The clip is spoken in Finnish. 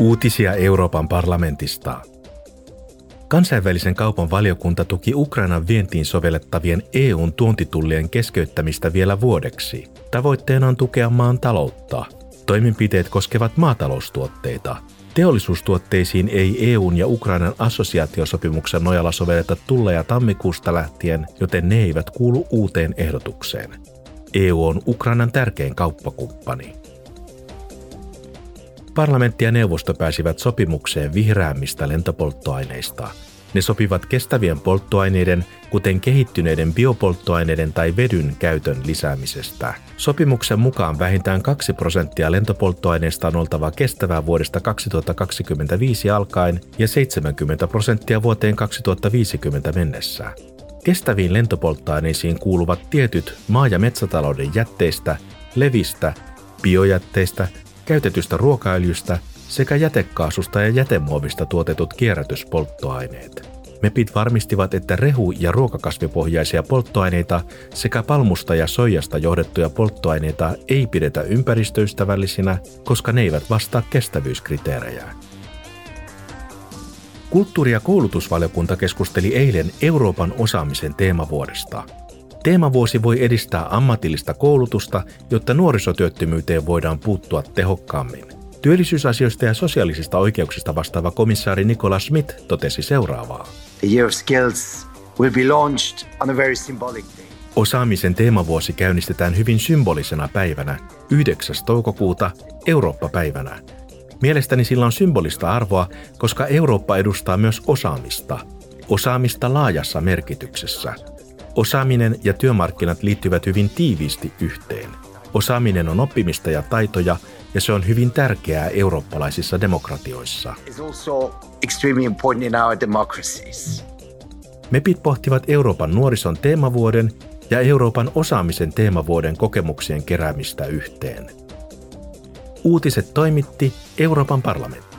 Uutisia Euroopan parlamentista. Kansainvälisen kaupan valiokunta tuki Ukrainan vientiin sovellettavien EUn tuontitullien keskeyttämistä vielä vuodeksi. Tavoitteena on tukea maan taloutta. Toimenpiteet koskevat maataloustuotteita. Teollisuustuotteisiin ei EUn ja Ukrainan assosiaatiosopimuksen nojalla sovelleta tulleja tammikuusta lähtien, joten ne eivät kuulu uuteen ehdotukseen. EU on Ukrainan tärkein kauppakumppani. Parlamentti ja neuvosto pääsivät sopimukseen vihreämmistä lentopolttoaineista. Ne sopivat kestävien polttoaineiden, kuten kehittyneiden biopolttoaineiden tai vedyn käytön lisäämisestä. Sopimuksen mukaan vähintään 2 prosenttia lentopolttoaineista on oltava kestävää vuodesta 2025 alkaen ja 70 prosenttia vuoteen 2050 mennessä. Kestäviin lentopolttoaineisiin kuuluvat tietyt maa- ja metsätalouden jätteistä, levistä, biojätteistä käytetystä ruokaöljystä sekä jätekaasusta ja jätemuovista tuotetut kierrätyspolttoaineet. MEPit varmistivat, että rehu- ja ruokakasvipohjaisia polttoaineita sekä palmusta ja soijasta johdettuja polttoaineita ei pidetä ympäristöystävällisinä, koska ne eivät vastaa kestävyyskriteerejä. Kulttuuri- ja koulutusvaliokunta keskusteli eilen Euroopan osaamisen teemavuodesta – Teemavuosi voi edistää ammatillista koulutusta, jotta nuorisotyöttömyyteen voidaan puuttua tehokkaammin. Työllisyysasioista ja sosiaalisista oikeuksista vastaava komissaari Nikola Schmidt totesi seuraavaa. The Year of Skills will be launched on a very symbolic day. Osaamisen teemavuosi käynnistetään hyvin symbolisena päivänä, 9. toukokuuta, Eurooppa-päivänä. Mielestäni sillä on symbolista arvoa, koska Eurooppa edustaa myös osaamista. Osaamista laajassa merkityksessä – Osaaminen ja työmarkkinat liittyvät hyvin tiiviisti yhteen. Osaaminen on oppimista ja taitoja, ja se on hyvin tärkeää eurooppalaisissa demokratioissa. MEPit pohtivat Euroopan nuorison teemavuoden ja Euroopan osaamisen teemavuoden kokemuksien keräämistä yhteen. Uutiset toimitti Euroopan parlamentti.